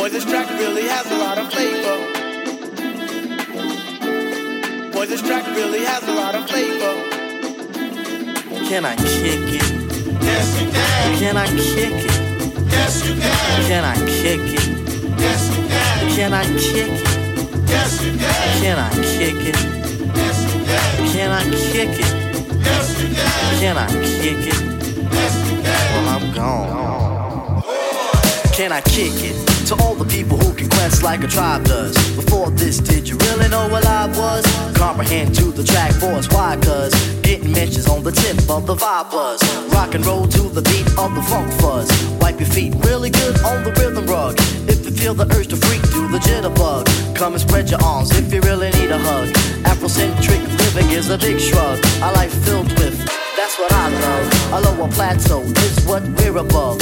Boy, this track really has a lot of flavor. Boy, this track really has a lot of flavor. Can I kick it? Yes, you can. Can I kick it? Yes, you can. Can I kick it? Yes, you can. Can I kick it? Yes, you can. Can I kick it? Yes, you can. Can I kick it? Yes, you can. Can I kick it? Yes, you can. Well, I'm gone. Can I kick it to all the people who can quest like a tribe does? Before this, did you really know what I was? Comprehend to the track force, why? Cause getting mentions on the tip of the vibe buzz. Rock and roll to the beat of the funk fuzz. Wipe your feet really good on the rhythm rug. If you feel the urge to freak, do the jitterbug. Come and spread your arms if you really need a hug. Afrocentric living is a big shrug. A life filled with that's what I love. A lower plateau is what we're above.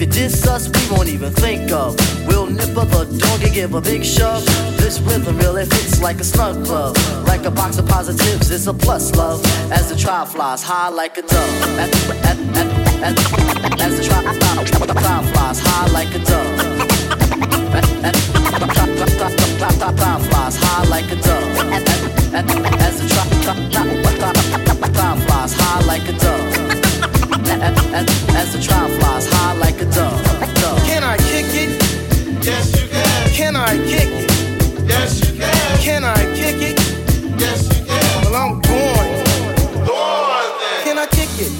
If you diss us, we won't even think of. We'll nip up a dog and give a big shove. This rhythm really fits like a snug glove. Like a box of positives, it's a plus love. As the tribe flies high like a dove. As the tribe flies high like a dove. Tribe flies high like a dove. As the tribe flies high like a dove. As the tribe flies high like a dove. Can I kick it? Yes, you can. Can I kick it? Yes, you can. Can I kick it? Yes, you can. Well, I'm going. Go on then. Can I kick it?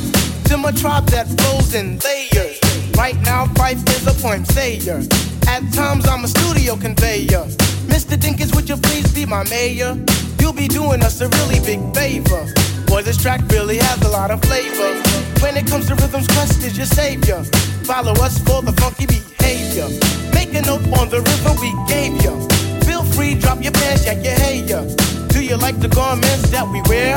To my tribe that flows in layers. Right now, Phife is a point sayer. At times, I'm a studio conveyor. Mr. Dinkins, would you please be my mayor? You'll be doing us a really big favor. Boy, this track really has a lot of flavor. When it comes to rhythms, Quest is your savior. Follow us for the funky behavior. Make a note on the rhythm we gave you. Feel free, drop your pants, yak your hair. Do you like the garments that we wear?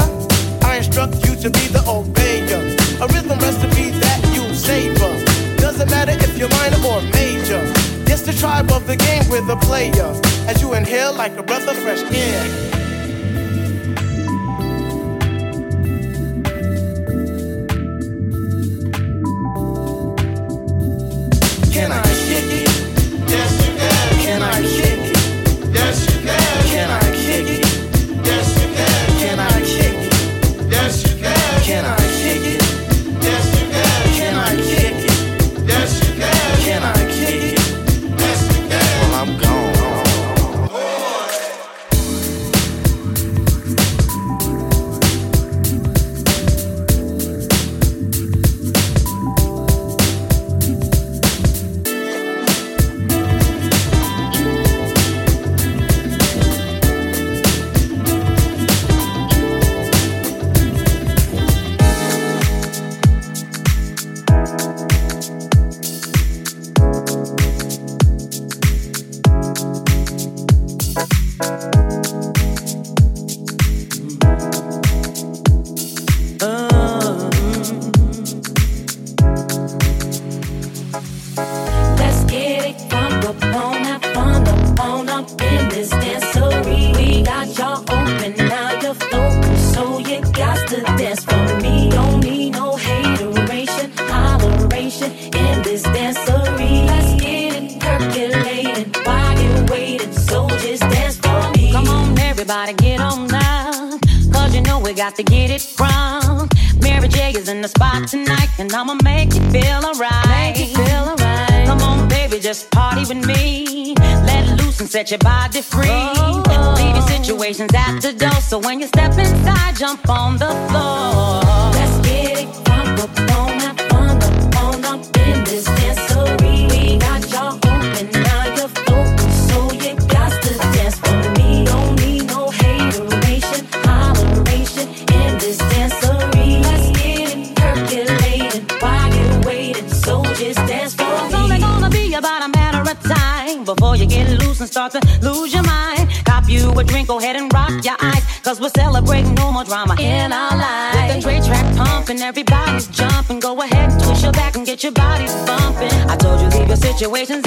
I instruct you to be the obeyer. A rhythm recipe that you savor. Doesn't matter if you're minor or major. Yes, the tribe of the game with a player. As you inhale like a breath of fresh air. Can I when you step inside, situations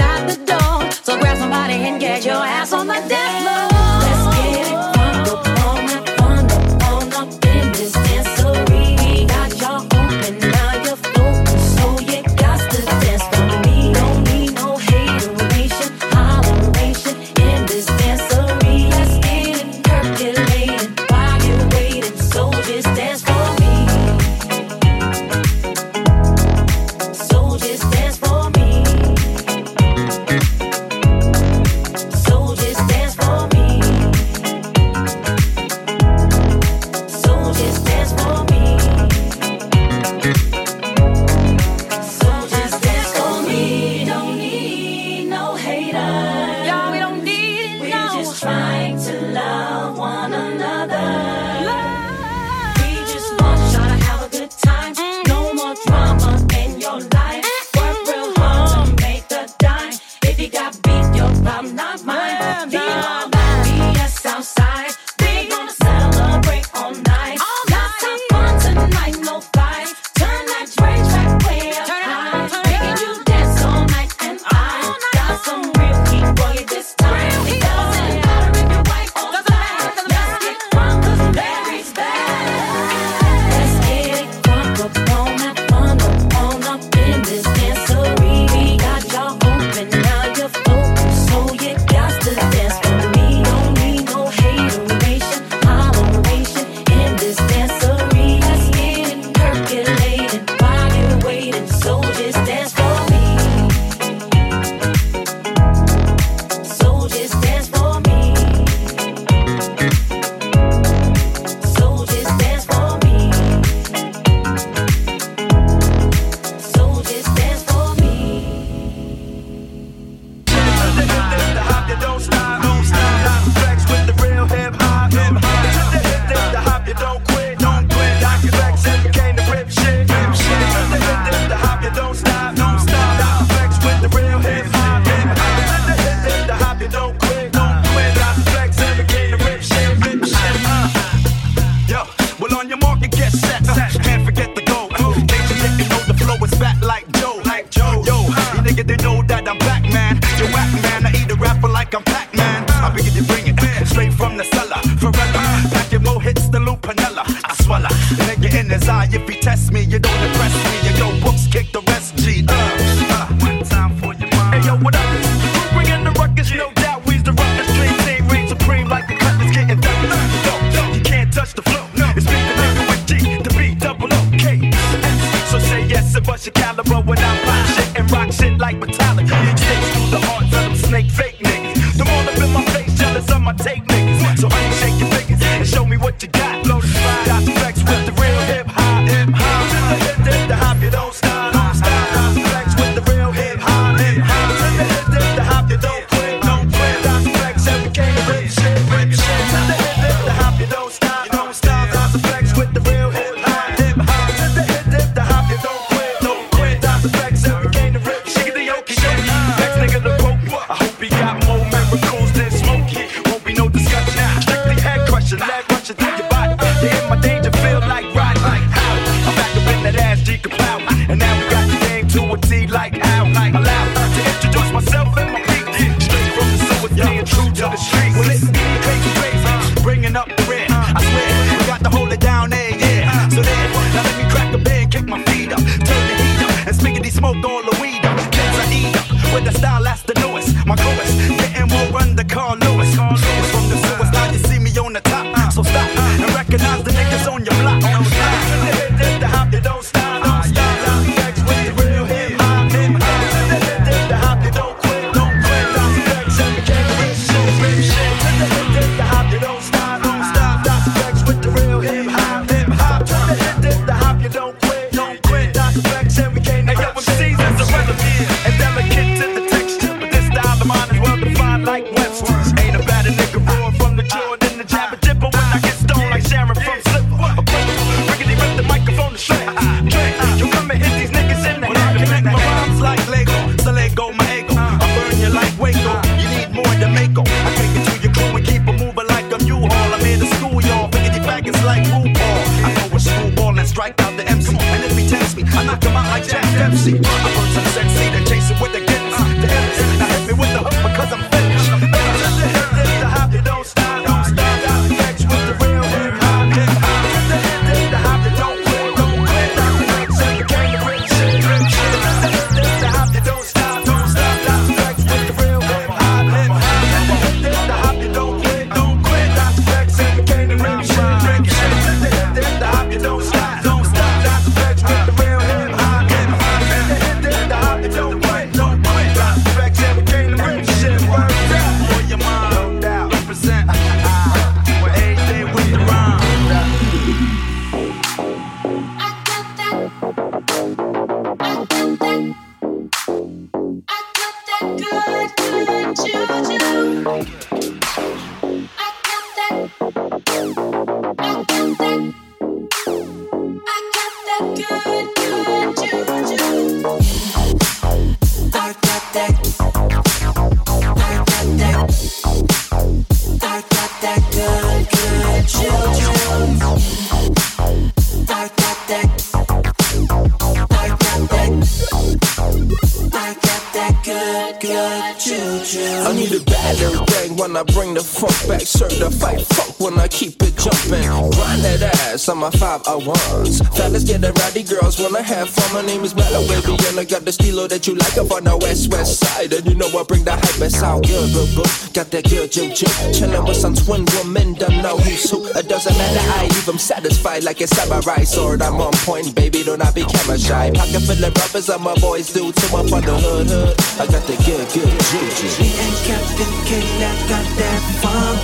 that good, good juju. I need a bad little bang when I bring the funk back. Certified funk when I keep it jumping. Grind that ass on my five I ones. Fellas get it rowdy, girls wanna have fun. My name is Mellow Baby and I got the steelo that you like up on the west west side. And you know I bring the hype, it's all good, boo boo. Got that good juju. Chillin' with some twin women, don't know who's who. It doesn't matter, I leave them satisfied like a samurai sword. I'm on point, baby, don't I be camera shy. Pocket full of rubbers, all my boys do. too. I'm on the hood, hood good. I got the good, good juju. Me and Captain Killa got that funk.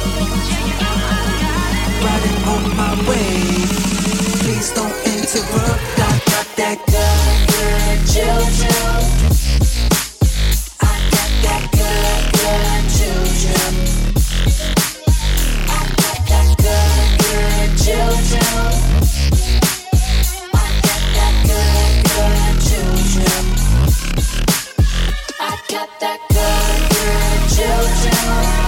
Riding on my way. Please don't interrupt. I got that good. that good, good choo-choo.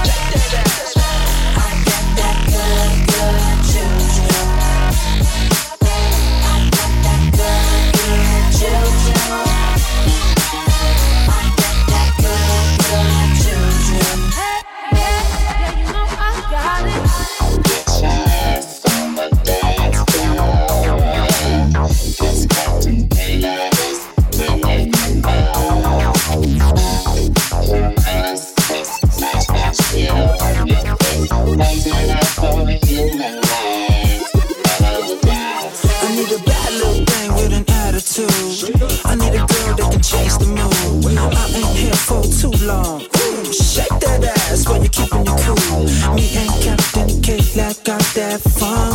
long. Ooh, shake that ass while you're keeping you cool. Me and Captain K like got that fun.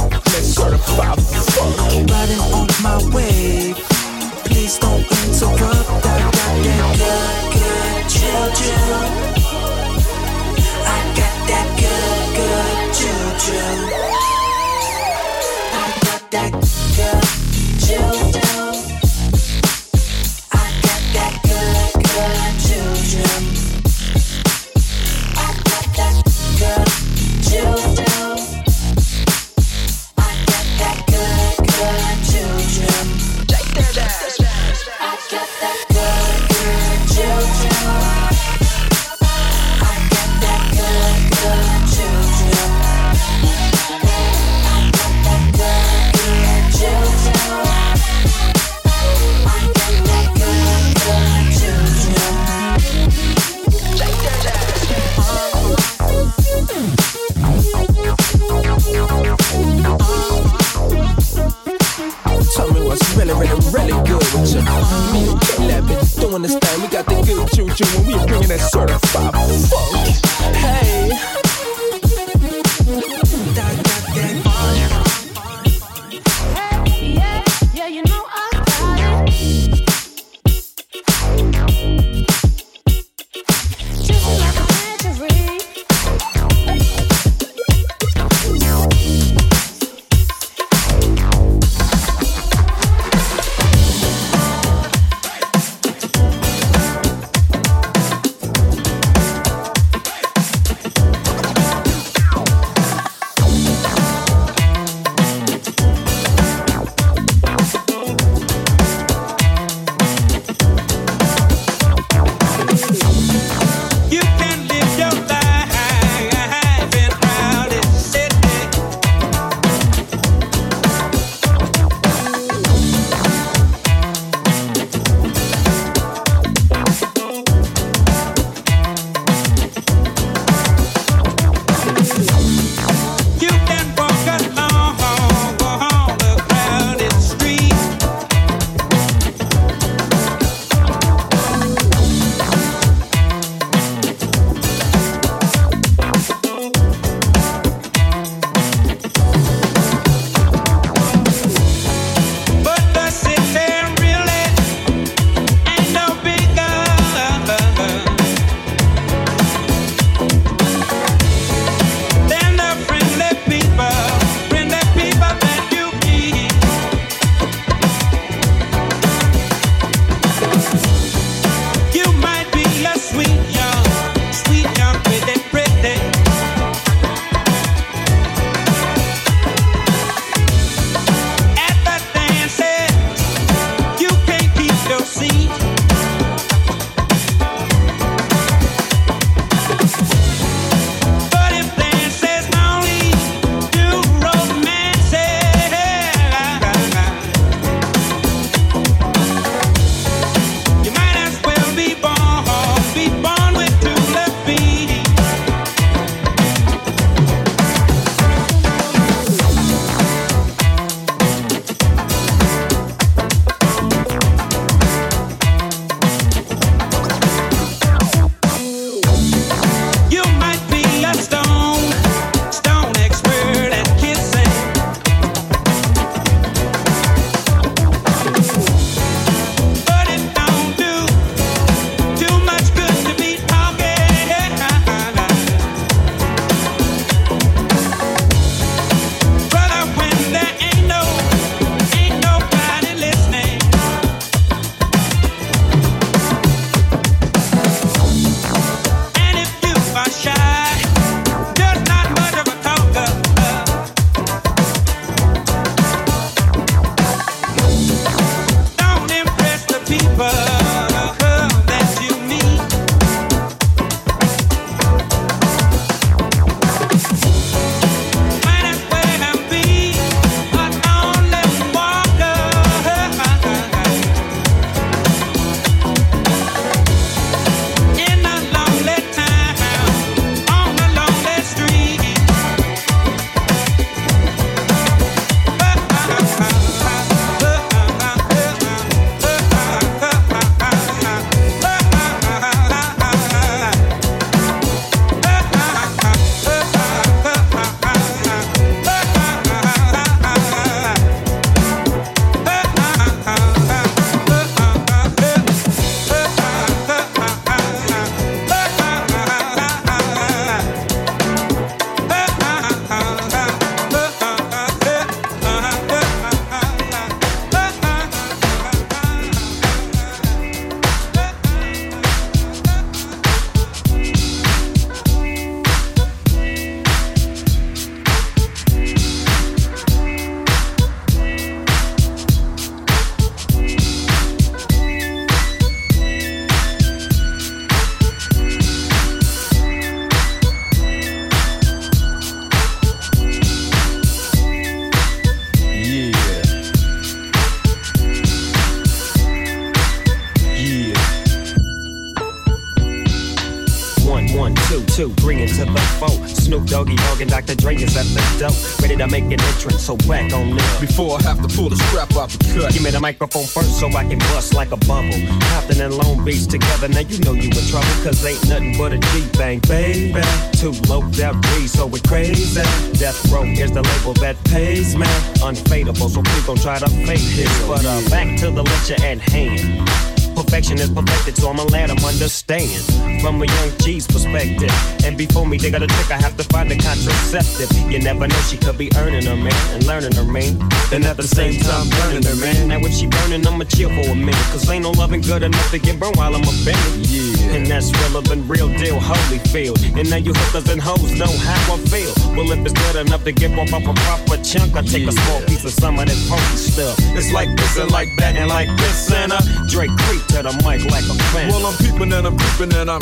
Pull the strap out the cut. Give me the microphone first so I can bust like a bubble. Compton and Long Beach together, now you know you in trouble. Cause ain't nothing but a G bang, baby. Two low that G's, so we crazy. Death Row is the label that pays, man. Unfadable, so please don't try to fake this. But uh, back to the lecture at hand. Perfection is perfected, so I'ma let them understand from a young G's perspective. And before me they got a trick, I have to find a contraceptive. You never know, she could be earning her man and learning her man. Then at the same time, burning her man. Now when she burning, I'ma chill for a minute. Cause ain't no loving good enough to get burned while I'm a offended. Yeah. And that's relevant, real deal, holy field. And now you hookers and hoes know how I feel. Well, if it's good enough to give off a proper chunk, I take a small piece of some of that funky stuff. It's like this and like that and like this and uh, Dre creep to the mic like a fan. Well, I'm peeping and I'm creeping and I'm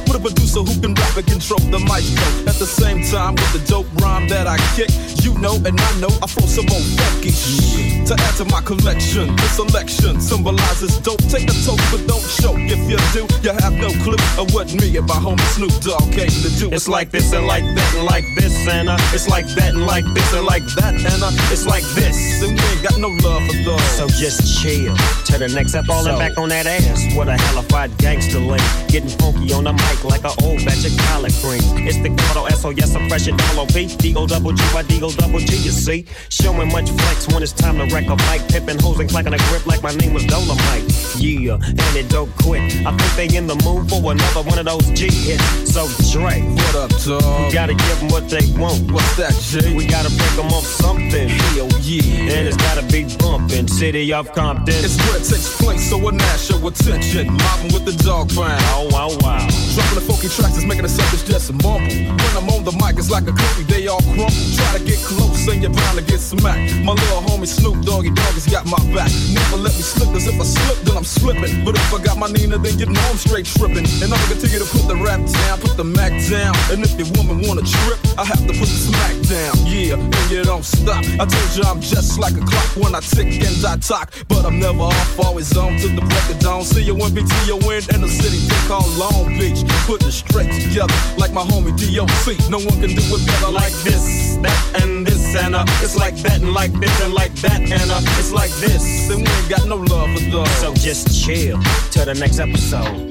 With a producer who can rap and control the maestro. At the same time, with the dope rhyme that I kick, you know and I know I throw some more funky shit. To add to my collection, this selection symbolizes dope. Take a toke, but don't show. If you do, you have no clue of what me and my homie Snoop Dogg came to do. It's like this and like that and like this and uh, it's like that and like this and like that and uh, it's like this. and we ain't got no love for those. So just chill to the next step, falling back on that ass. What a hellified gangster link. Getting funky on the mic like an old batch of collard greens. It's the auto SOS oppression double P. D-O double G by D-O double G, you see. Showing much flex when it's time to wreck a bike. Pippin' hoes and clacking a grip like my name was Dolomite. Yeah, and it don't quit. I think they in the mood for another one of those G hits. So Dre, What up, dog? we gotta give them what they want. What's that, Jay? We gotta break them off something. Hell yeah. And it's gotta be bumpin'. City of Compton. It's where it takes place, so we'll not show attention. Mobbing with the dog pound. Oh, oh wow, wow. The funky tracks is making the suckers just mumble. When I'm on the mic, it's like a cookie, they all crumble. Try to get close and you're bound to get smacked. My little homie Snoop Doggy Dogg has got my back. Never let me slip, cause if I slip, then I'm slipping. But if I got my Nina, then you know I'm straight tripping. And I'ma continue to put the rap down, put the Mac down. And if your woman wanna trip, I have to put the smack down. Yeah, and you don't stop. I told you I'm just like a clock when I tick and I talk. But I'm never off, always on to the break of dawn. See you when BTO in and the city they call Long Beach. Put it straight together like my homie DOC. No one can do it better like this, that, and this, and uh, it's like that, and like this, and like that, and uh, it's like this. Then we ain't got no love for those. So just chill till the next episode.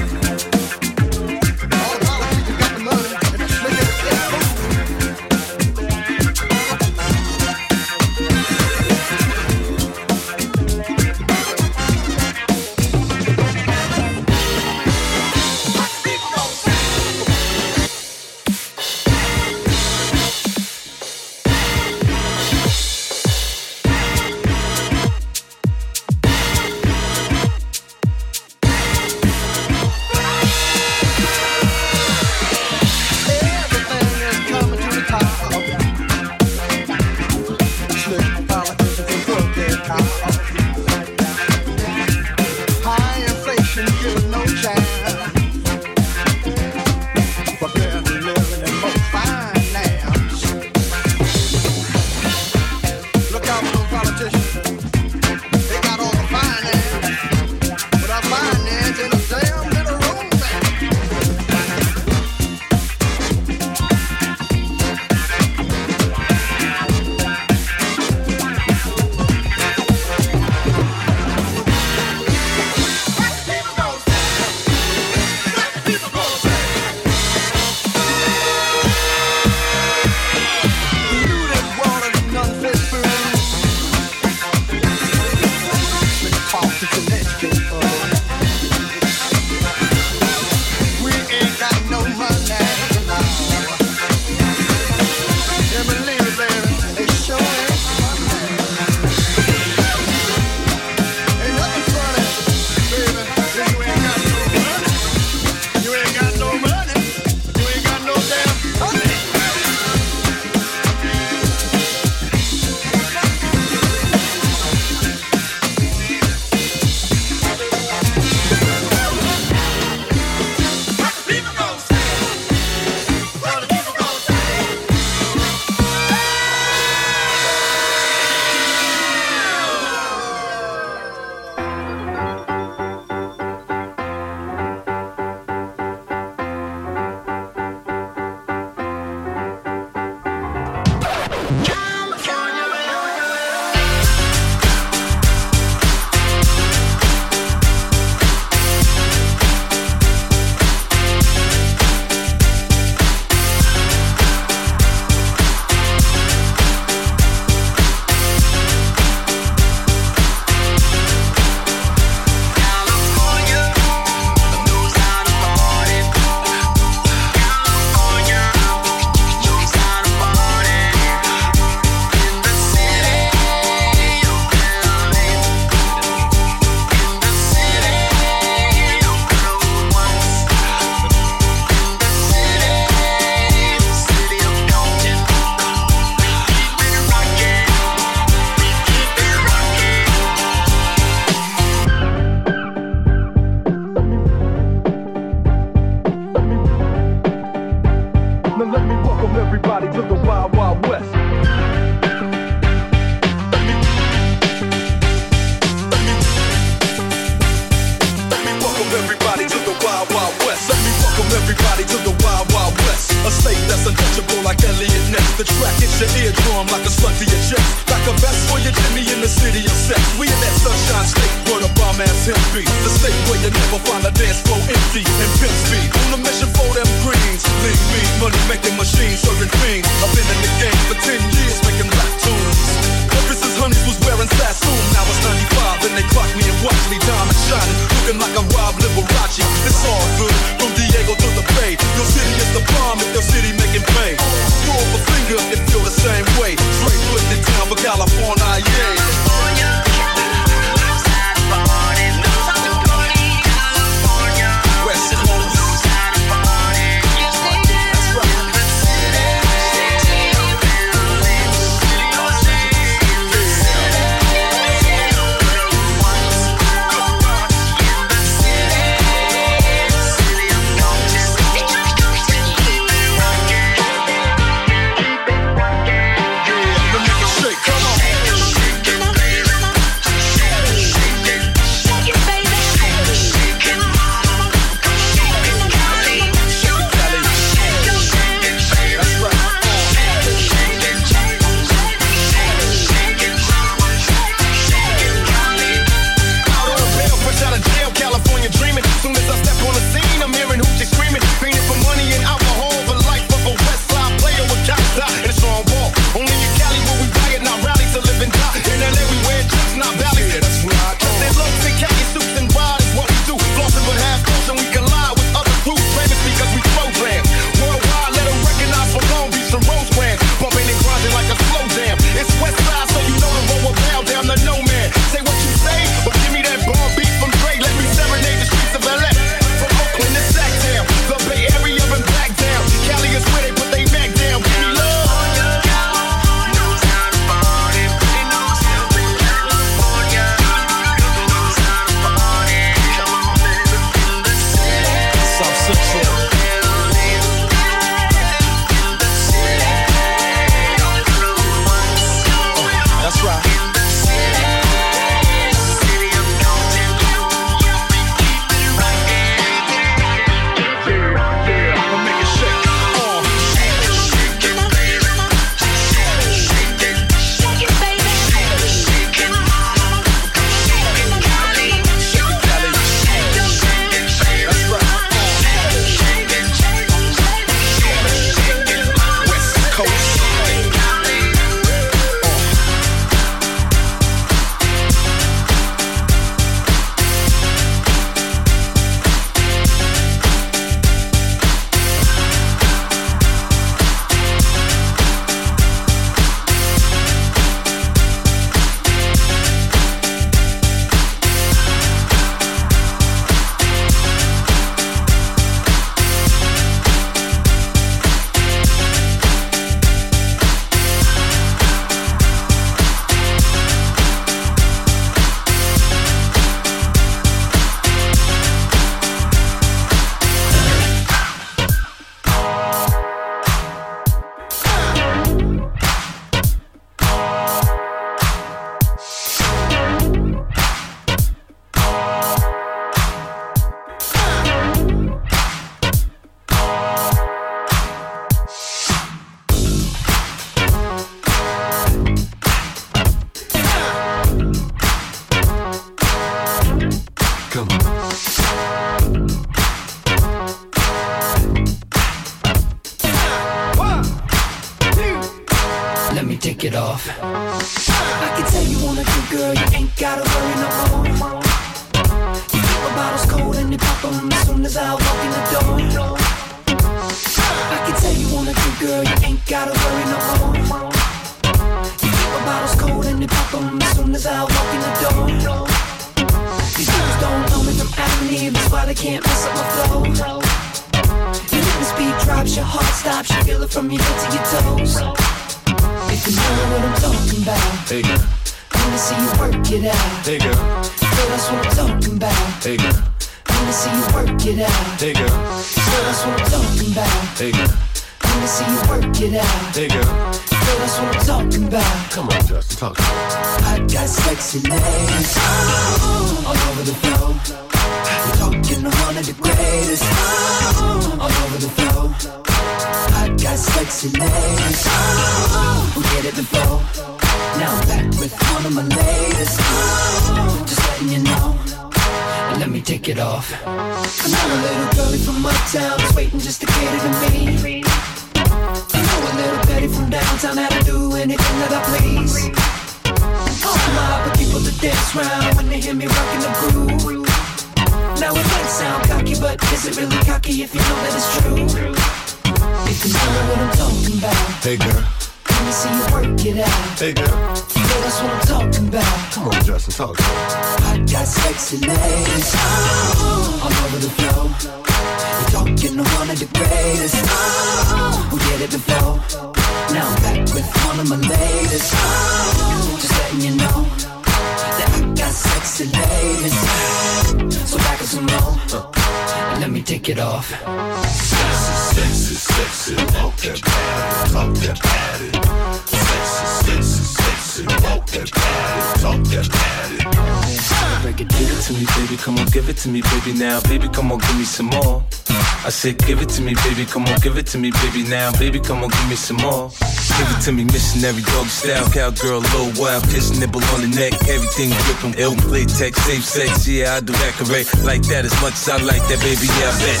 sick. Give it to me, baby. Come on, give it to me, baby. Now, baby, come on, give me some more. Give it to me, missionary dog style. Cowgirl, little wild, kiss nibble on the neck. Everything dripping, ill play tech, safe sex. Yeah, I do that correct. Like that as much as I like that, baby. Yeah, I bet.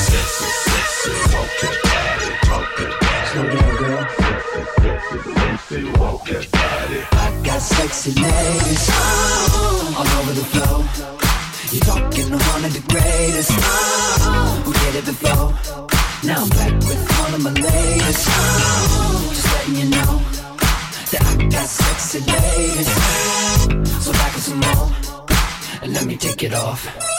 Walk that body, talk that. Slow down, girl. Walk that body. I got sexy ladies all over the floor. You're talking to one of the greatest. Uh-uh. Who did it before? Now I'm back with one of my latest. Uh-uh. Just letting you know that I got sexy ladies. Uh-huh. So back with some more and let me take it off.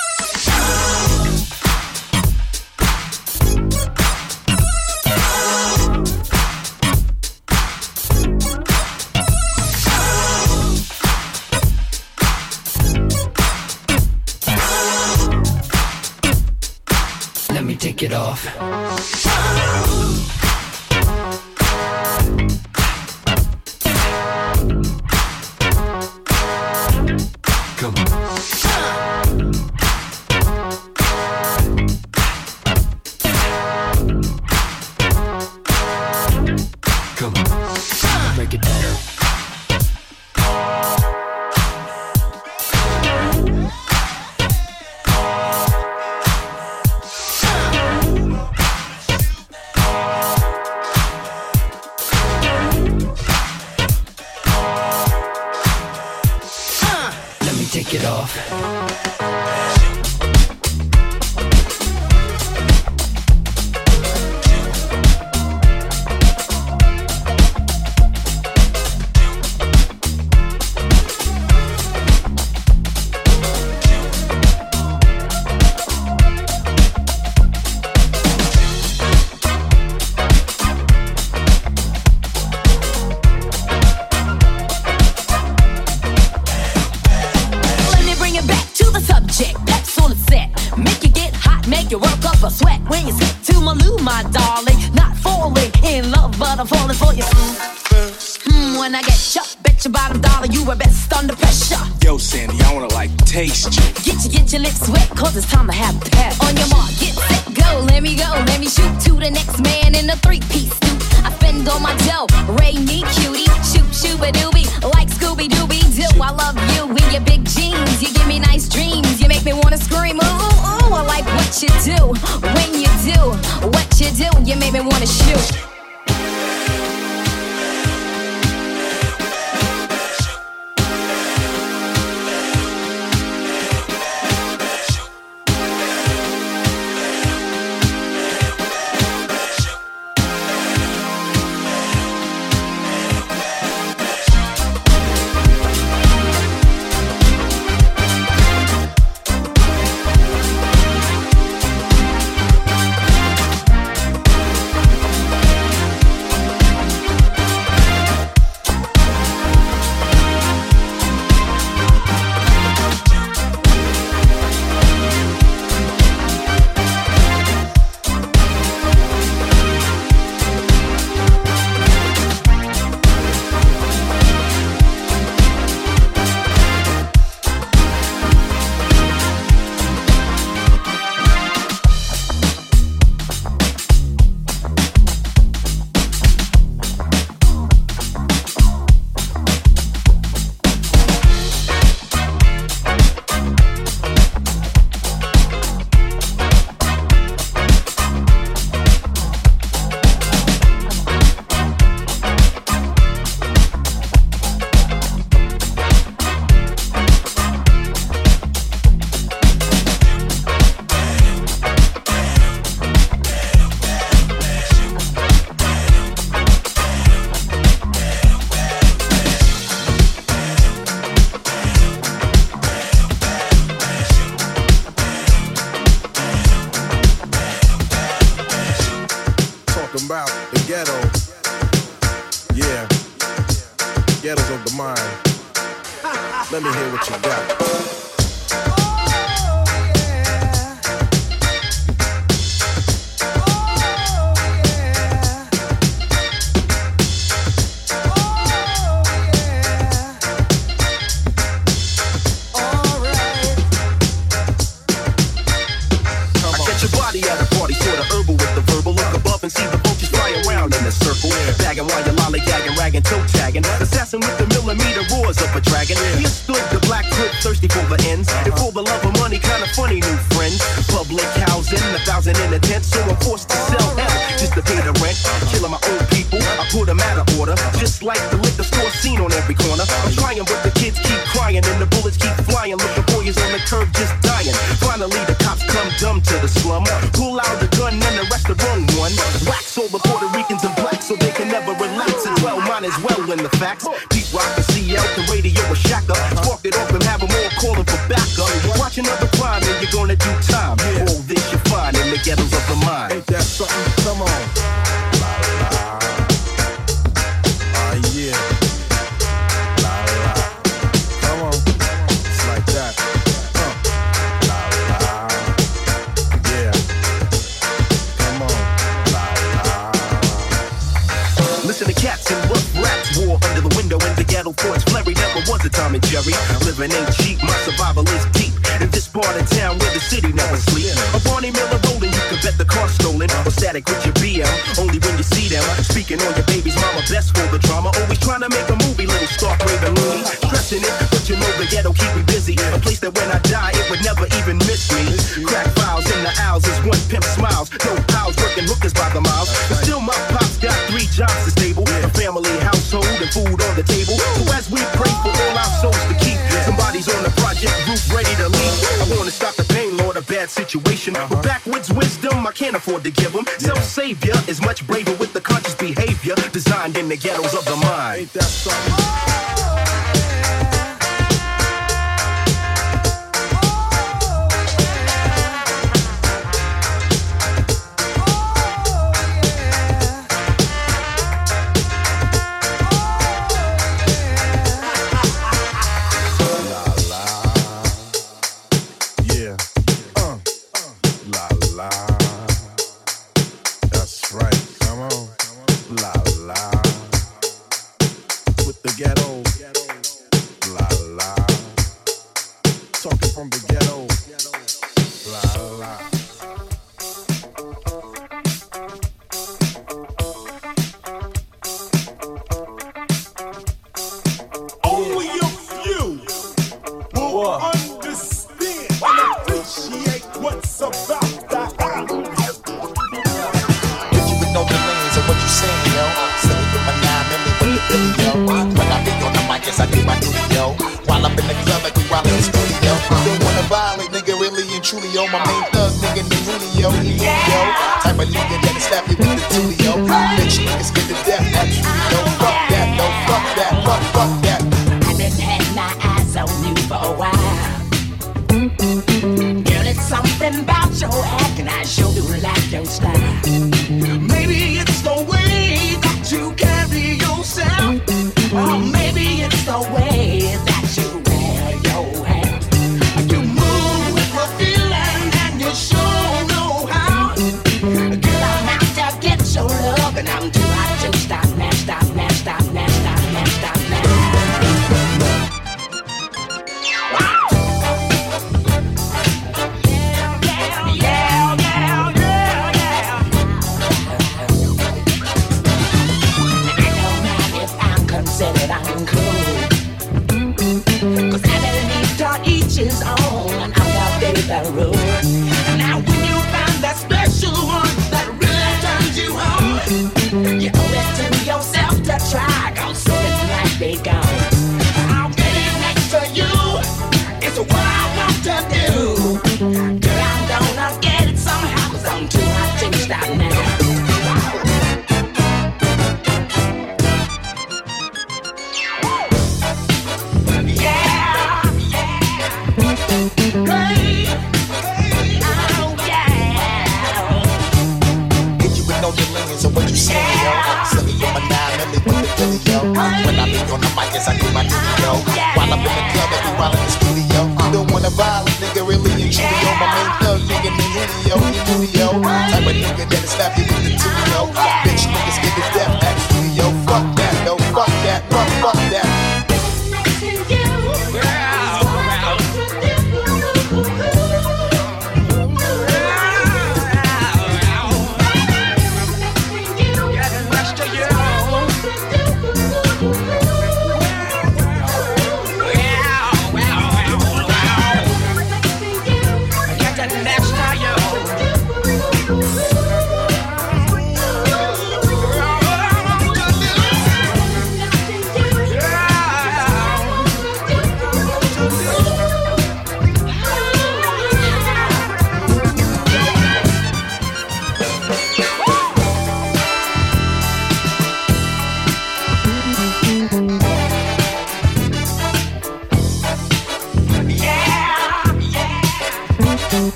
Uh-huh. But backwards wisdom, I can't afford to give them. Yeah. Self savior is much braver with the conscious behavior designed in the ghettos of the mind. Ain't that something?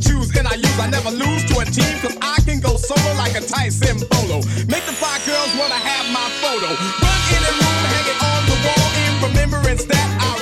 Choose and I use. I never lose to a team, cause I can go solo like a Tyson Bolo. Make the five girls wanna have my photo. Run in the room, hang it on the wall in remembrance that I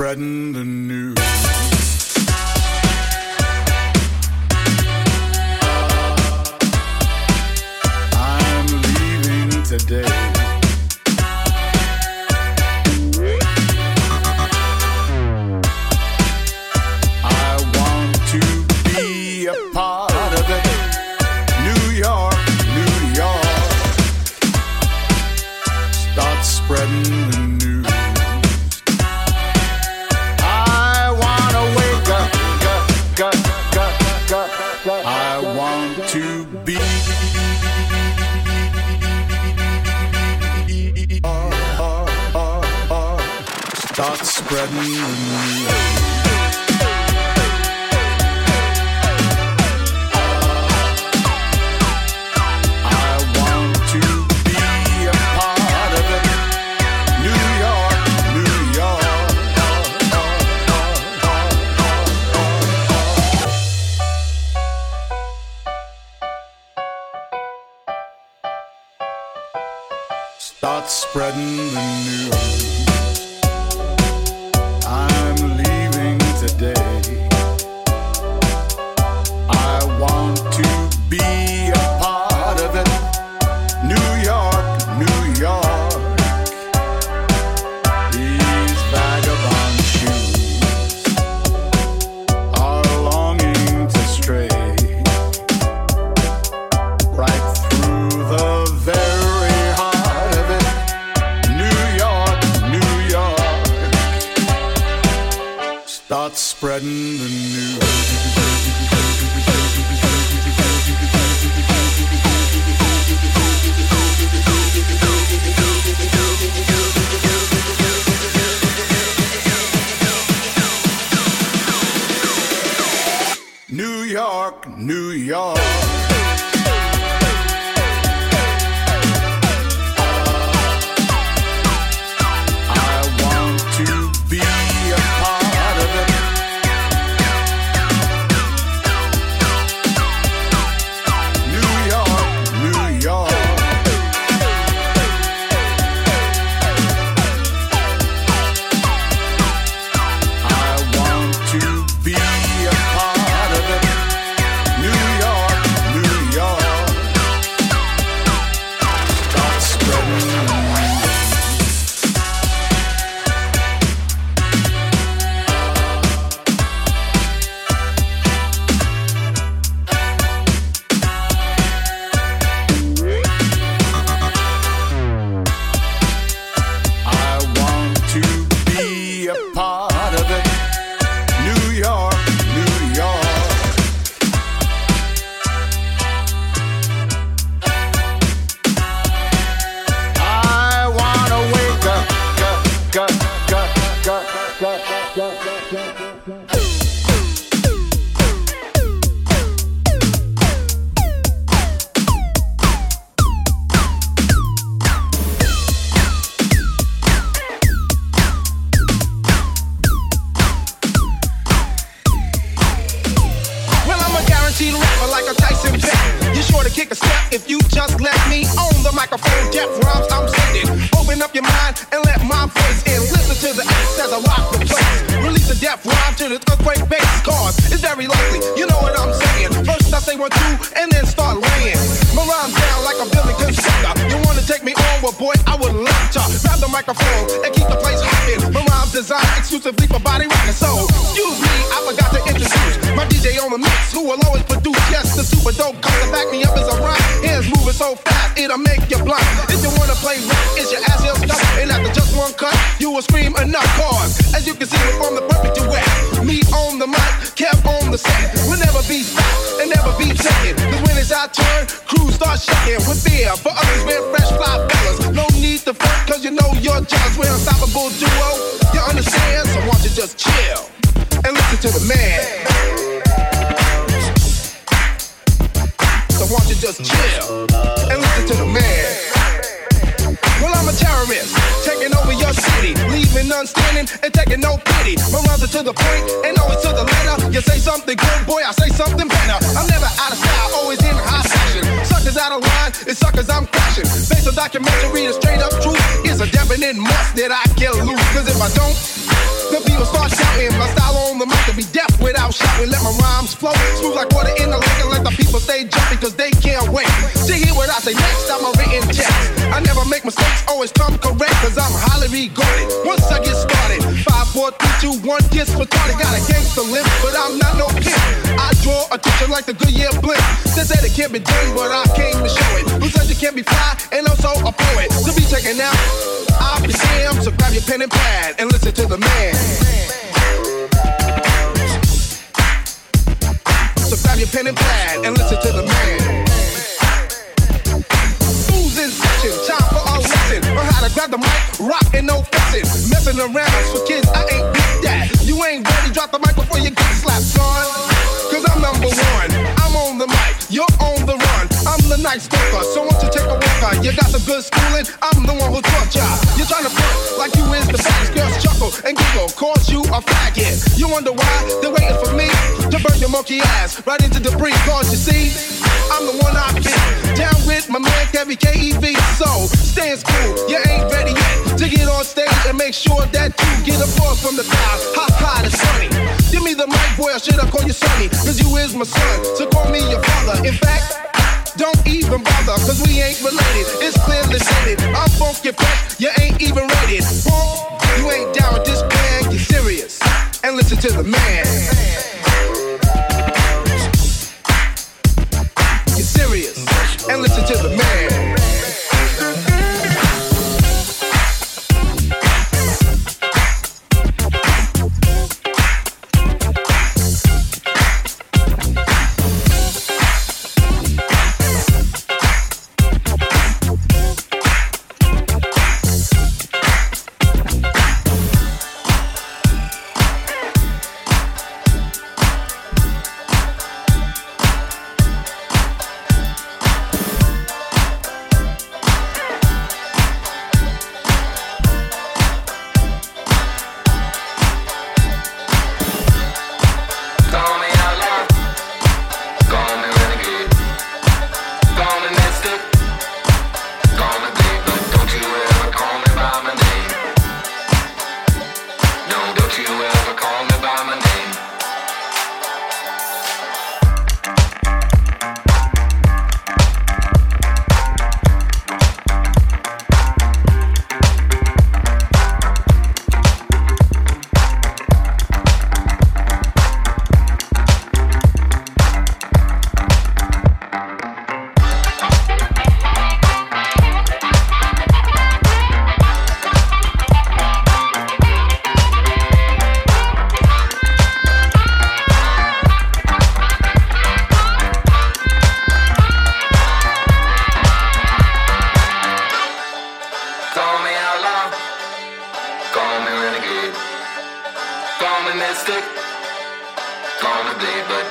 spreading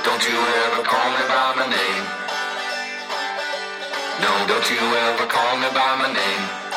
Don't you ever call me by my name. No, don't you ever call me by my name.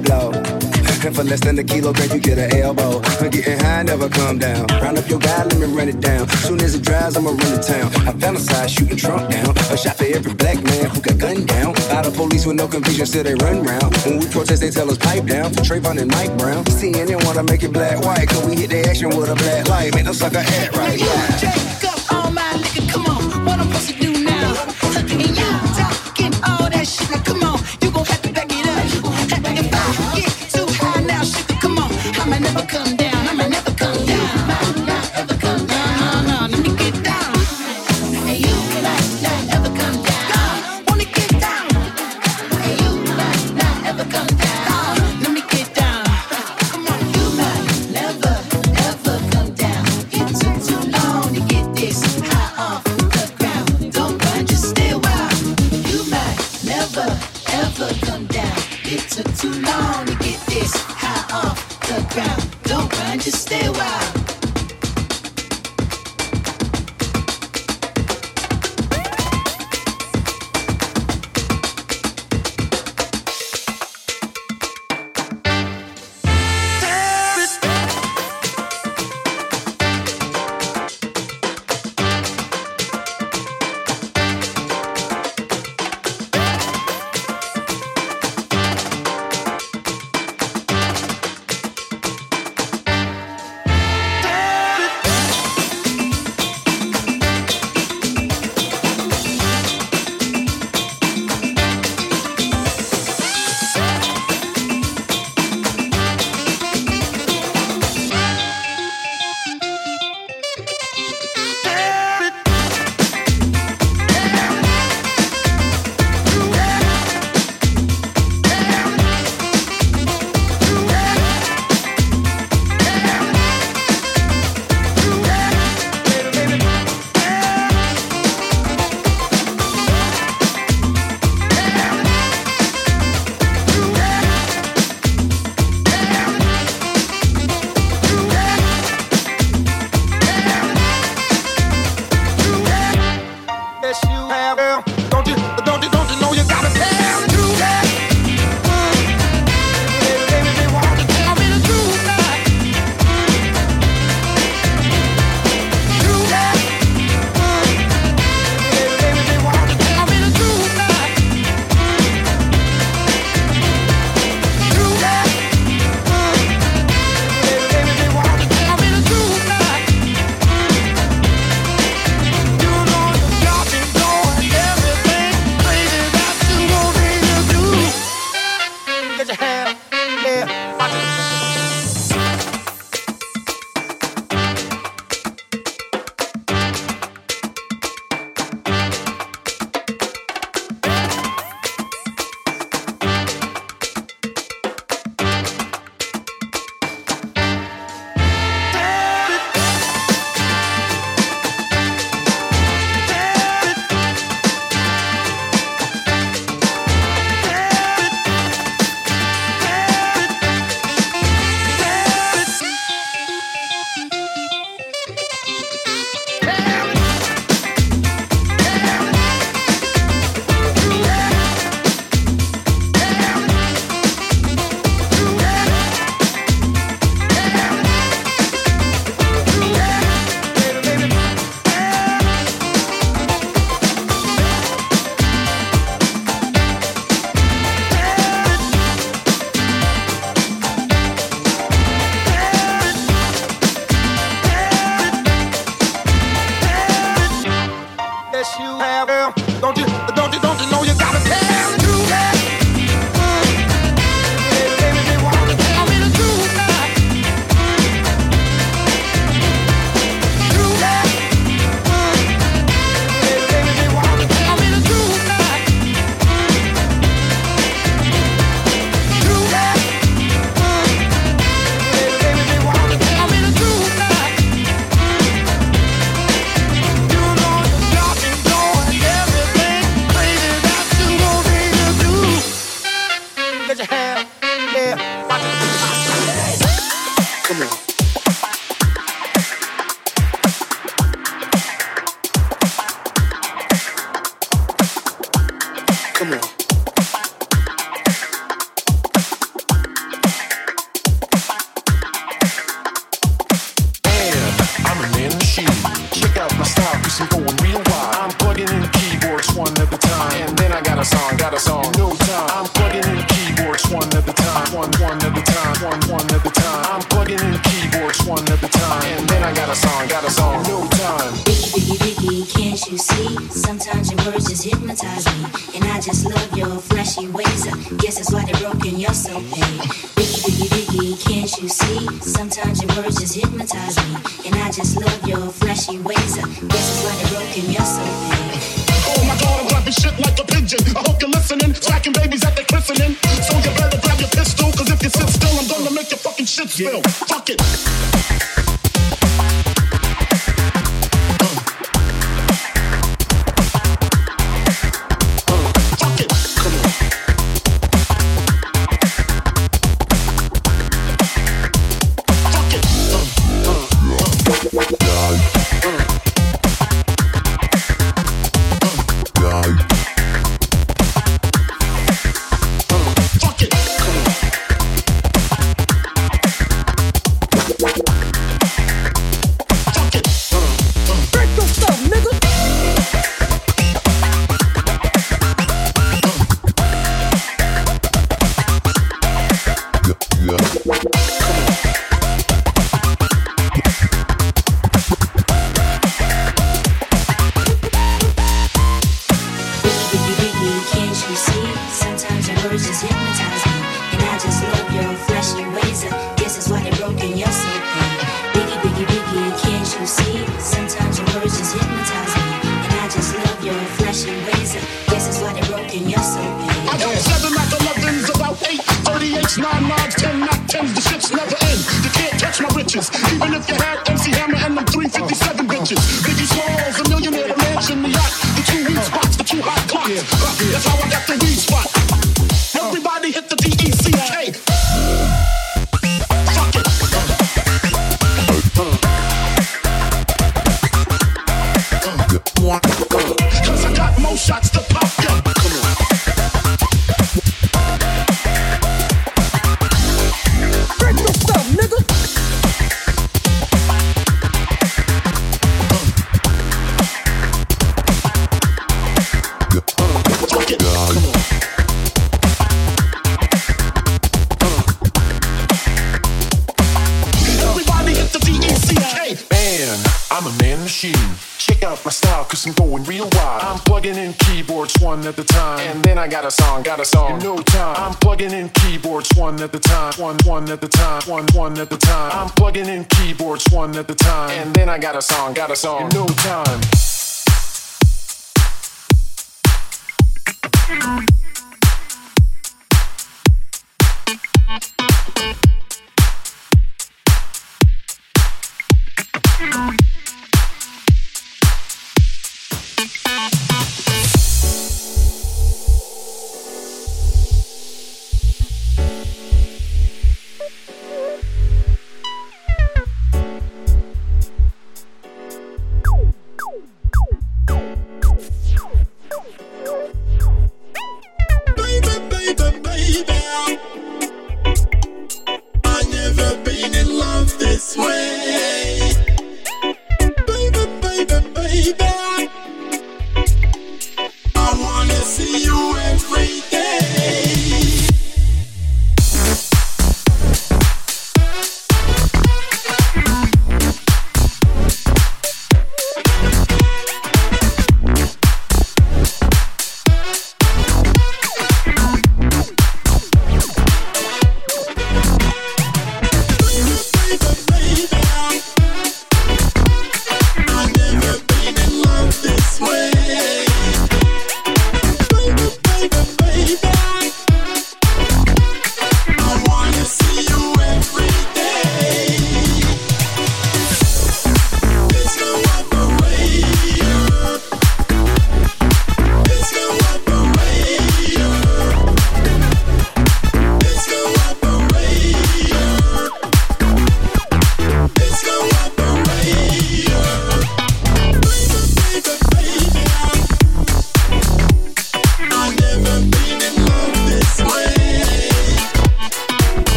Blow? And for less than a kilo, kilogram, you get an elbow. I'm getting high, never come down. Round up your guy, let me run it down. Soon as it dries, I'ma run to town. I fantasize shooting Trump down. A shot for every black man who got gunned down. By the police with no conviction, still they run round. When we protest, they tell us pipe down. Trayvon and Mike Brown. CNN wanna make it black white, cause we hit the action with a black light. Make them sucker act right. Yeah.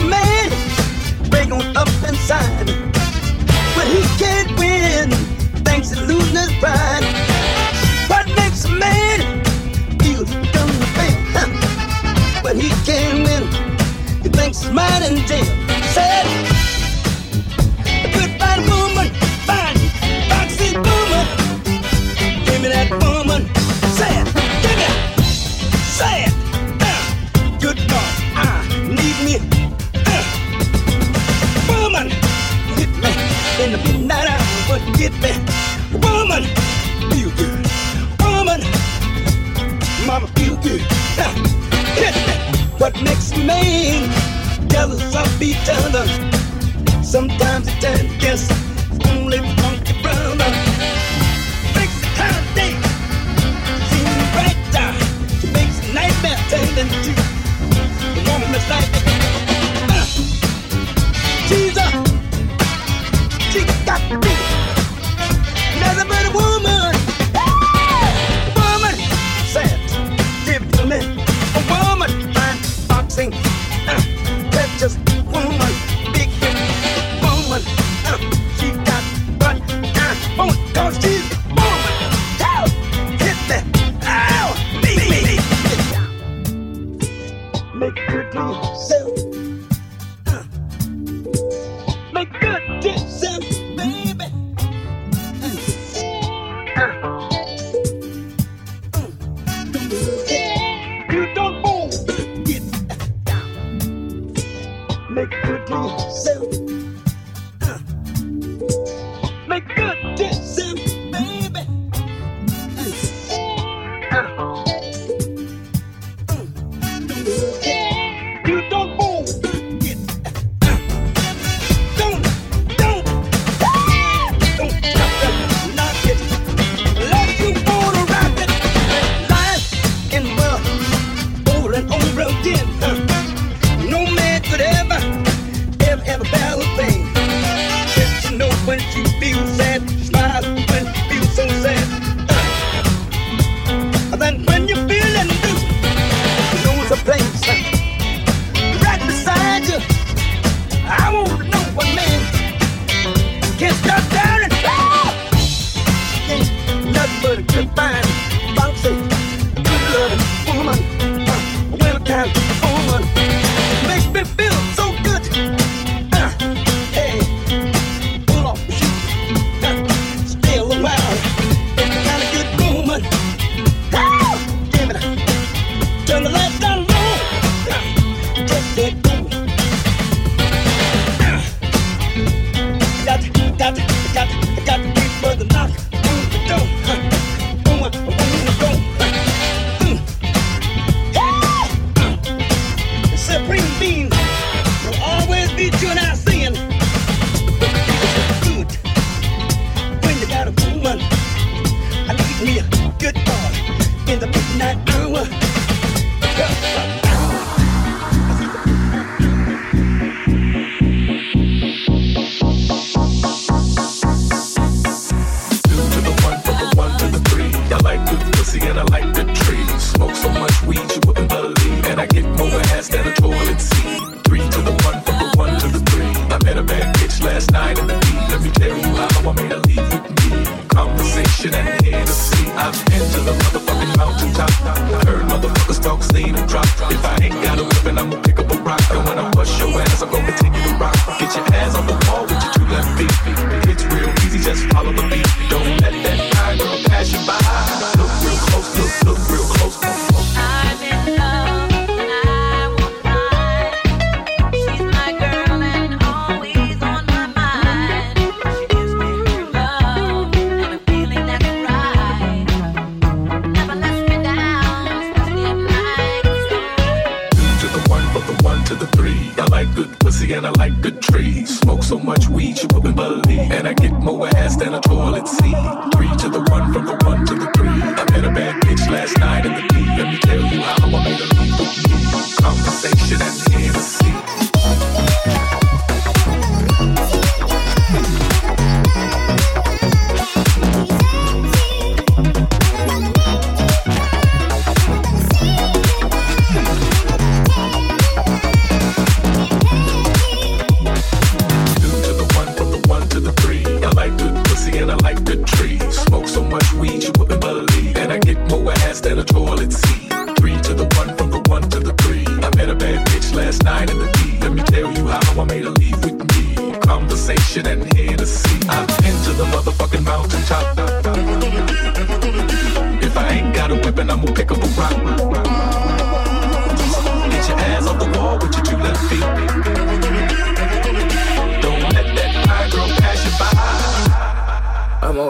Man way on up inside. But he can't win, thanks to losing his pride. What makes a man feel dumb to fail? But he can't win, he thinks he's mad and dead. Said, get me. Woman, feel good. Woman, mama feel good. Now, hit me. What makes men jealous of each other? Sometimes it's time, yes, it's only funky brother. Makes the time day seem brighter. She makes nightmare turn into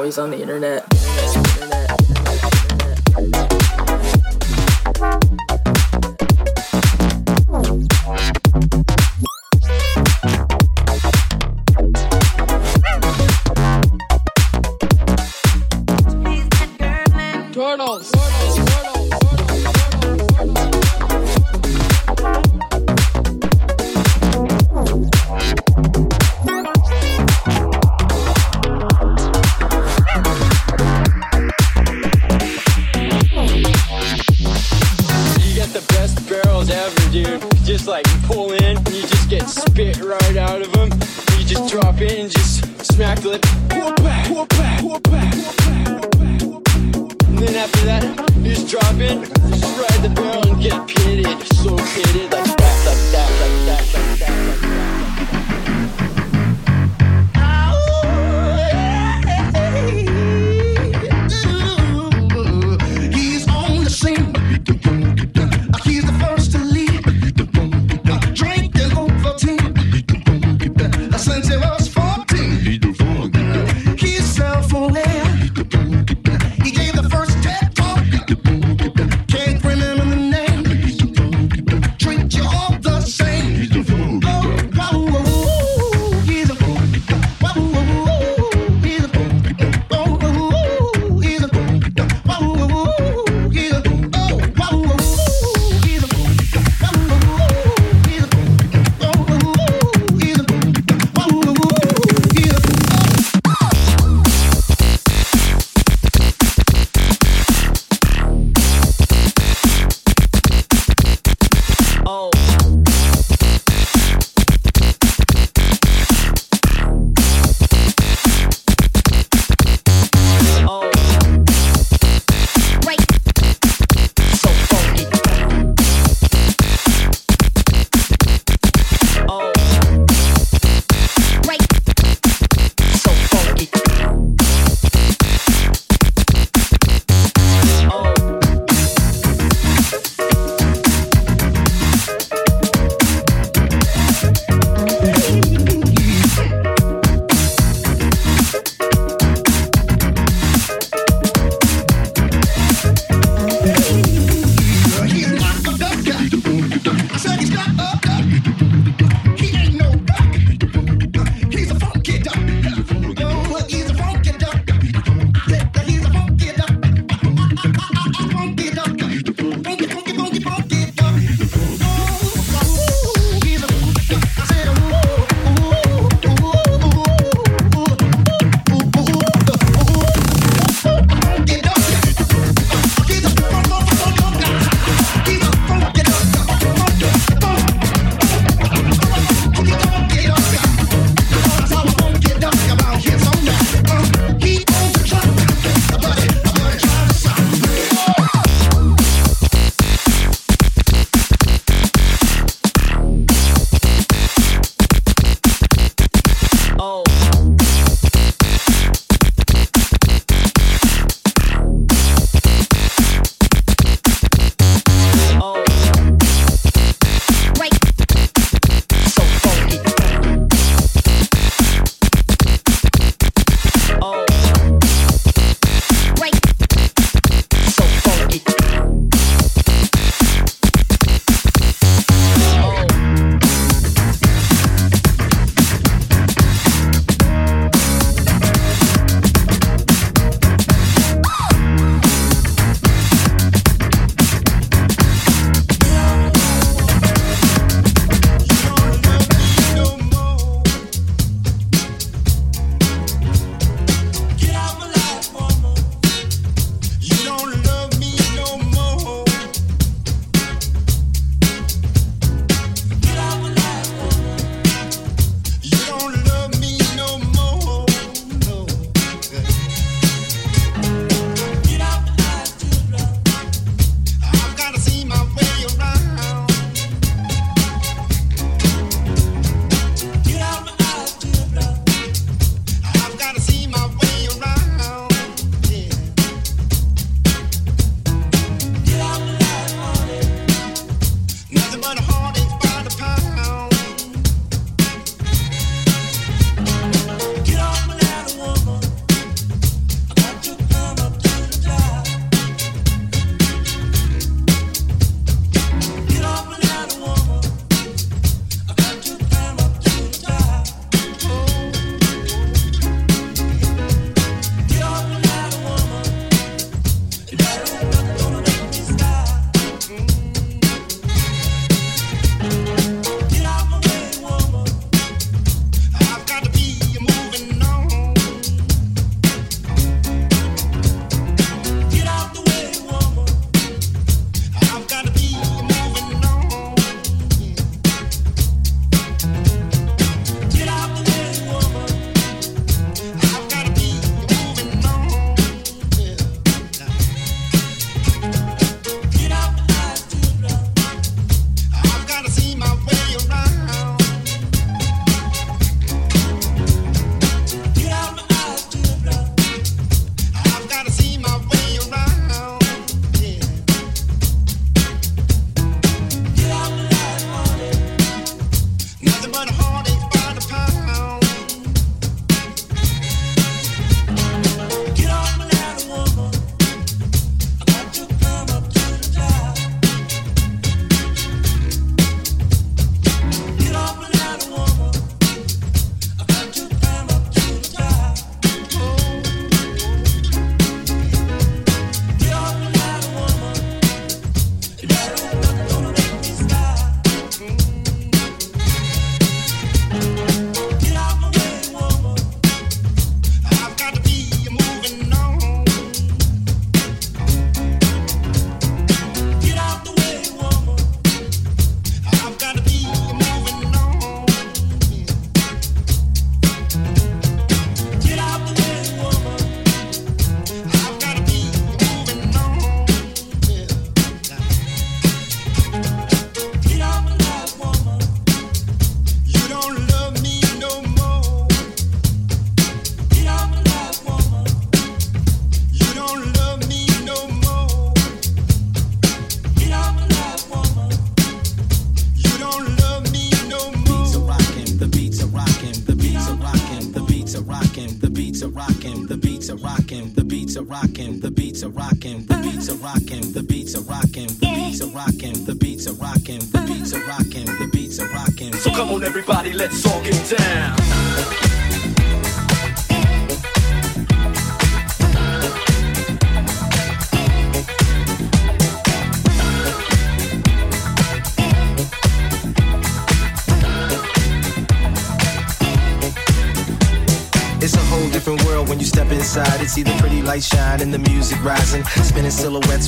always on the internet.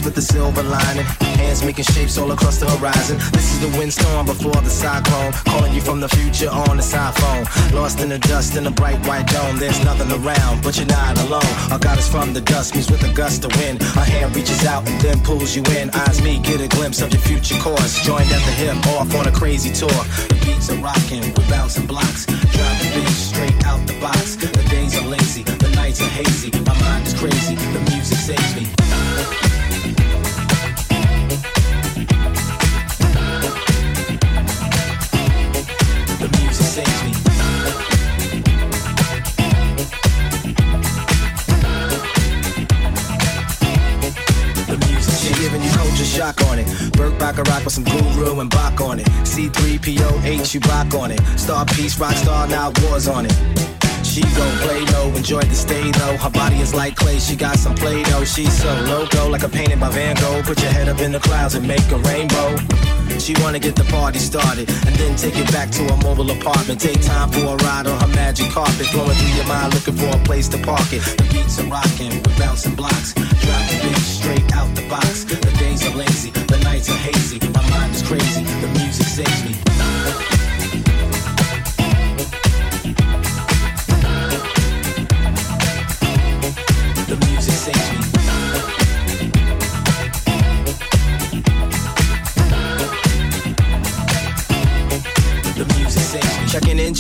With the silver lining, hands making shapes all across the horizon. This is the windstorm before the cyclone, calling you from the future on the side phone. Lost in the dust in a bright white dome. There's nothing around, but you're not alone. Our God is from the dust, meets with a gust of wind. Our hand reaches out and then pulls you in. Eyes me get a glimpse of your future course. Joined at the hip, off on a crazy tour. The beats are rocking with bouncing blocks. Drive the beat straight out the box. The days are lazy, the nights are hazy. My mind is crazy, the music saves me. It. Burt Bacharach with some guru and Bach on it. C3PO H you rock on it. Star Peace, rock star, now wars on it. She gon' play low, enjoy the stay though. Her body is like clay, she got some play doh. She's so loco, like a painting by Van Gogh. Put your head up in the clouds and make a rainbow. She wanna get the party started and then take it back to her mobile apartment. Take time for a ride on her magic carpet, flowing through your mind, looking for a place to park it. The beats are rocking with bouncing blocks, drop the beat straight out the box. The days are lazy, are hazy. My mind is crazy, the music saves me.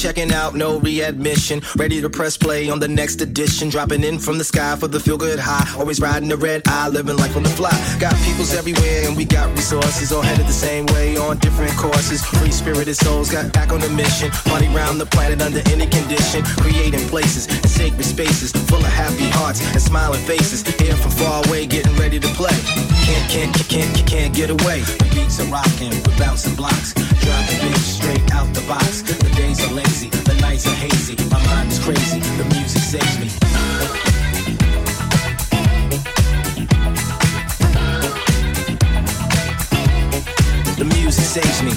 Checking out, no readmission. Ready to press play on the next edition. Dropping in from the sky for the feel good high. Always riding the red eye, living life on the fly. Got peoples everywhere and we got resources. All headed the same way on different courses. Free spirited souls got back on the mission. Party round the planet under any condition. Creating places and sacred spaces full of happy hearts and smiling faces. Here from far away, getting ready to play. Can't, can't, can't, can't, can't get away. The beats are rocking, we're bouncing blocks. Drive beat straight out the box. The days are lazy, the nights are hazy. My mind is crazy, the music saves me. The music saves me.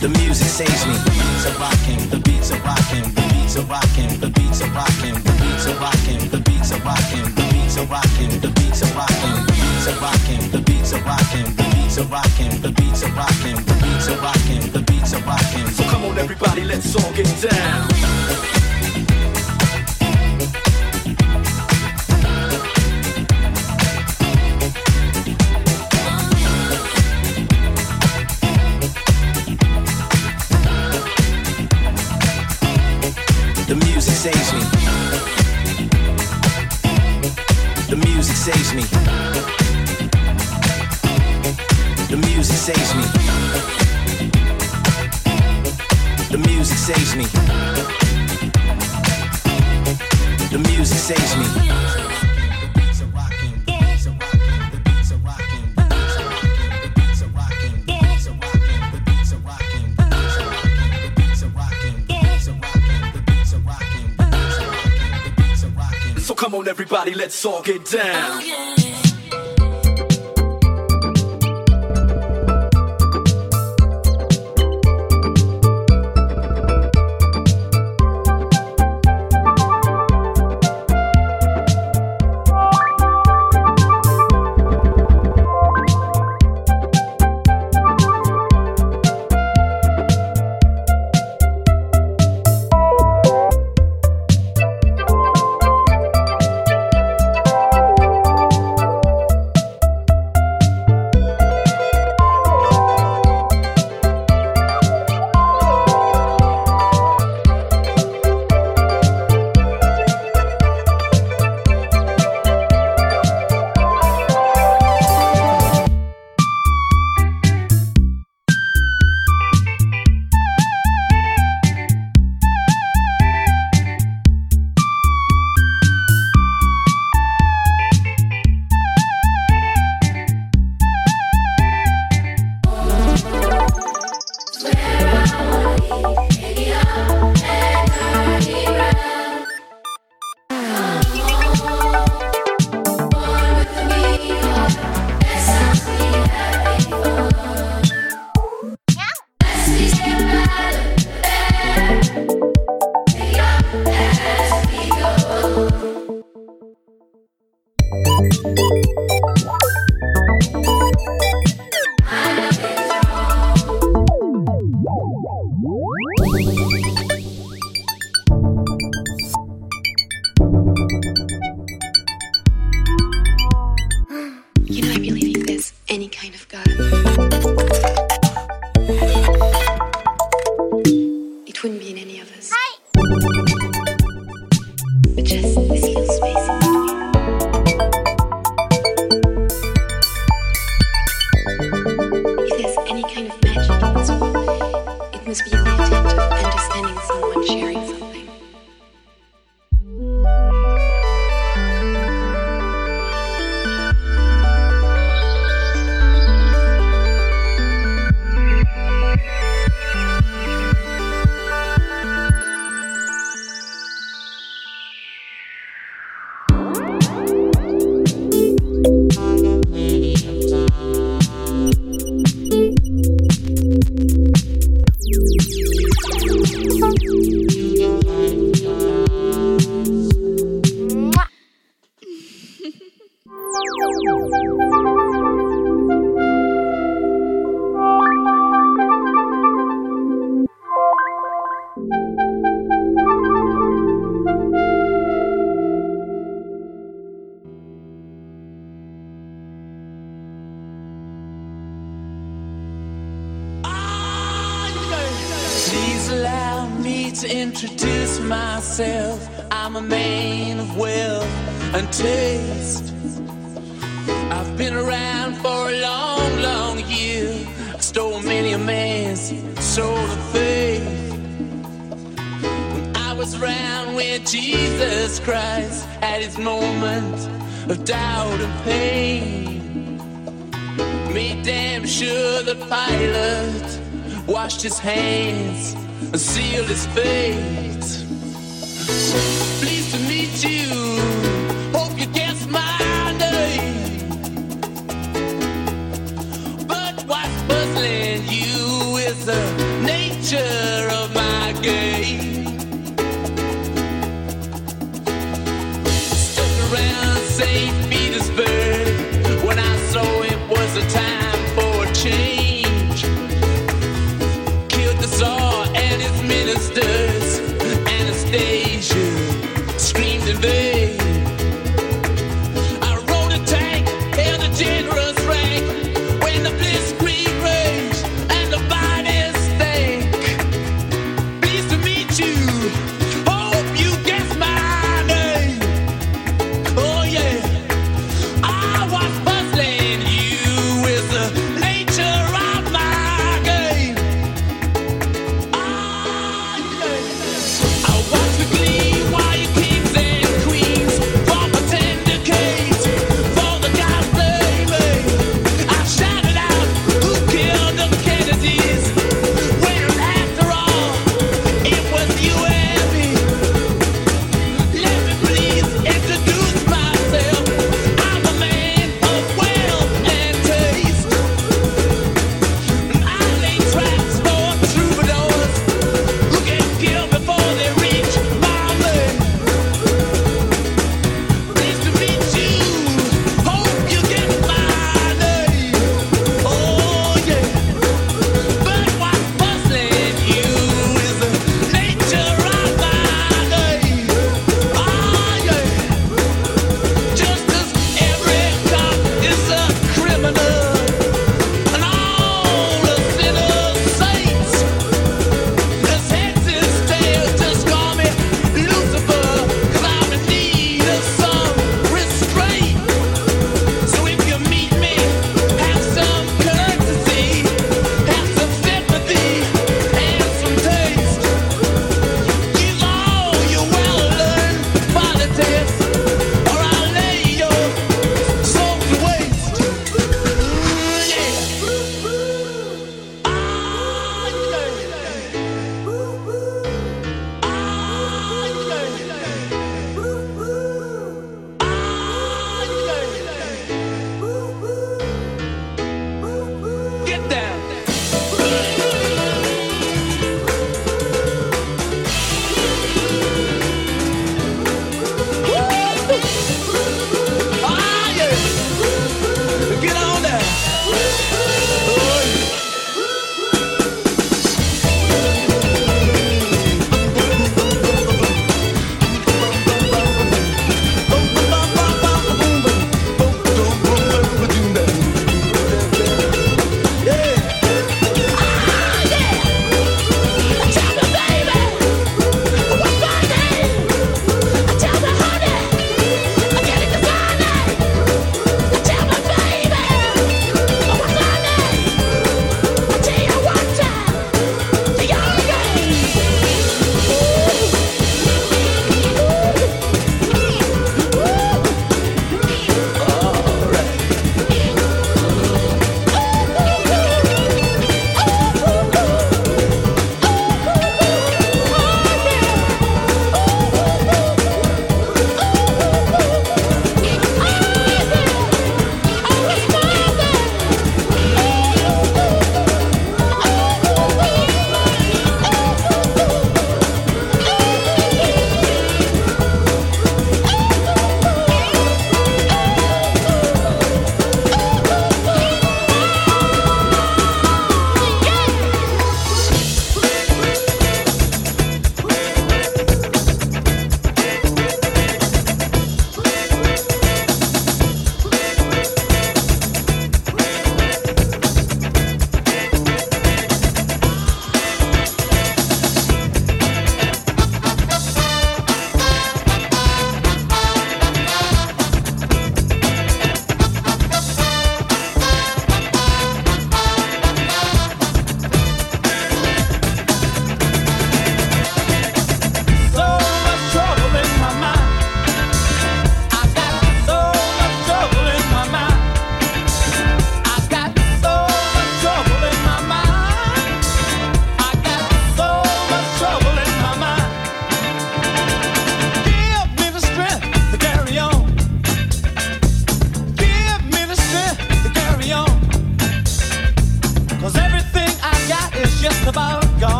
The music saves me. The beats are rocking, the beats are rocking, the beats are rocking, the beats are rocking, the beats are rocking, the beats are rocking, are rocking, the beats are rocking, the beats are rocking, the beats are rocking, the beats are rocking, the beats are rocking, the beats are rocking, the beats are rocking. So come on, everybody, let's all get down. Let's all get down. Oh,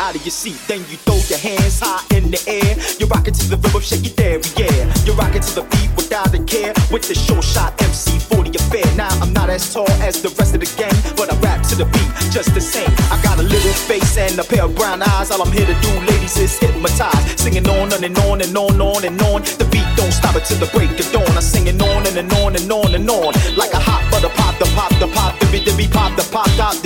out of your seat, then you throw your hands high in the air. You're rocking to the rhythm, shake it there, yeah. You're rocking to the beat without a care with the short shot MC 40 affair. Now I'm not as tall as the rest of the gang, but I rap to the beat just the same. I got a little face and a pair of brown eyes. All I'm here to do, ladies, is hypnotize. Singing on and, and on and on, and on and on. The beat don't stop until the break of dawn. I'm singing on and, and on and on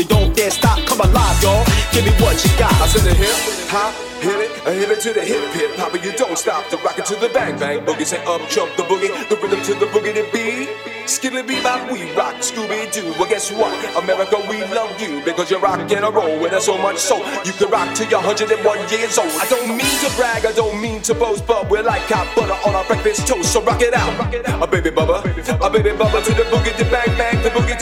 They don't dare stop. Come alive, y'all. Give me what you got. I said the hip hop, hit it, I hit it to the hip hip hop, and you don't stop. The rocket to the bang bang boogie, say up jump the boogie, the rhythm to the boogie to beat. Skilly bee bop, we rock Scooby Doo. Well, guess what? America, we love you because you rock and a roll with us so much so you can rock till you're 101 years old. I don't mean to brag, I don't mean to boast, but we're like hot butter on our breakfast toast. So rock it out, a baby bubba, a baby bubba to the boogie, the bang bang, the boogie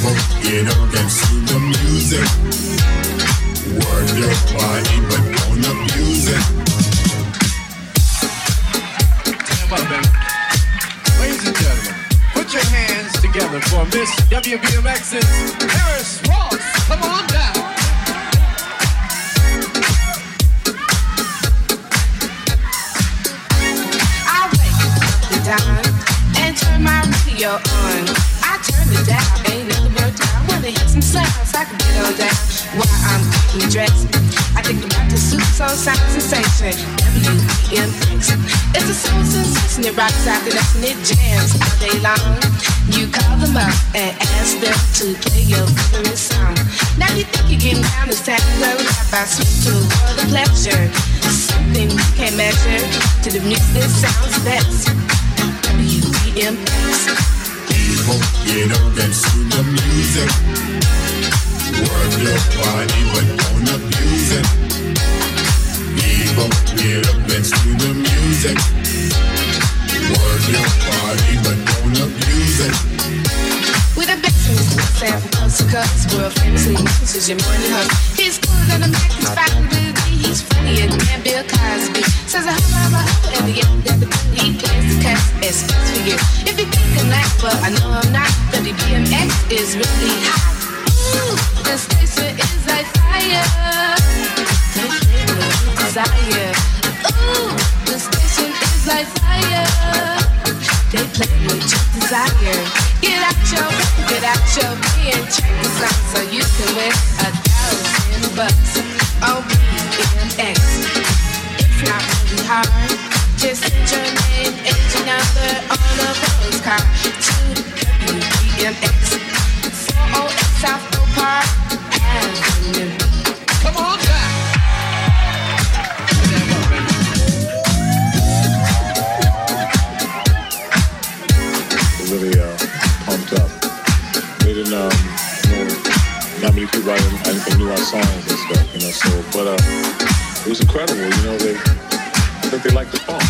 get up and sing the music. Work your body, but don't abuse it. Ladies and gentlemen, put your hands together for Miss WBMX's Paris Ross. Come on down. I wake up the dawn and turn my radio on. I turn it down. Wanna hear some sounds, I can on down. While I'm getting dressed, I think about the super soul sound sensation. WBMX. It's a soul sensation that rocks out the next and it jams all day long. You call them up and ask them to play your favorite song. Now you think you're getting down, it's time to go. How about switch to a world of pleasure? Something you can't measure to the music that sounds best. WBMX. People get up and the music. Work your body, but don't abuse it. People get up and the music. Work your body, but don't abuse it. With a and to coast, world famously known as your morning host. He's cooler than a Mac, he's he's funnier than Bill Cosby. Says a whole lot of and the end of the he plays the cuss, it's best for you. If you think I'm not, but I know I'm not, WBMX is really hot. Ooh, the station is like fire. Desire. Ooh, the station is like fire. They play with your desire. Get out your, get out your pen, check this out so you can win a thousand bucks really hard. Just send your name and your number on a postcard to WBMX. 408 South Park Avenue. Come on down. really uh, pumped up. We didn't um, not many people I didn't knew our songs and stuff, you know. So, but uh, it was incredible, you know. They, I think they liked the funk.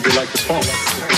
Think they like the funk.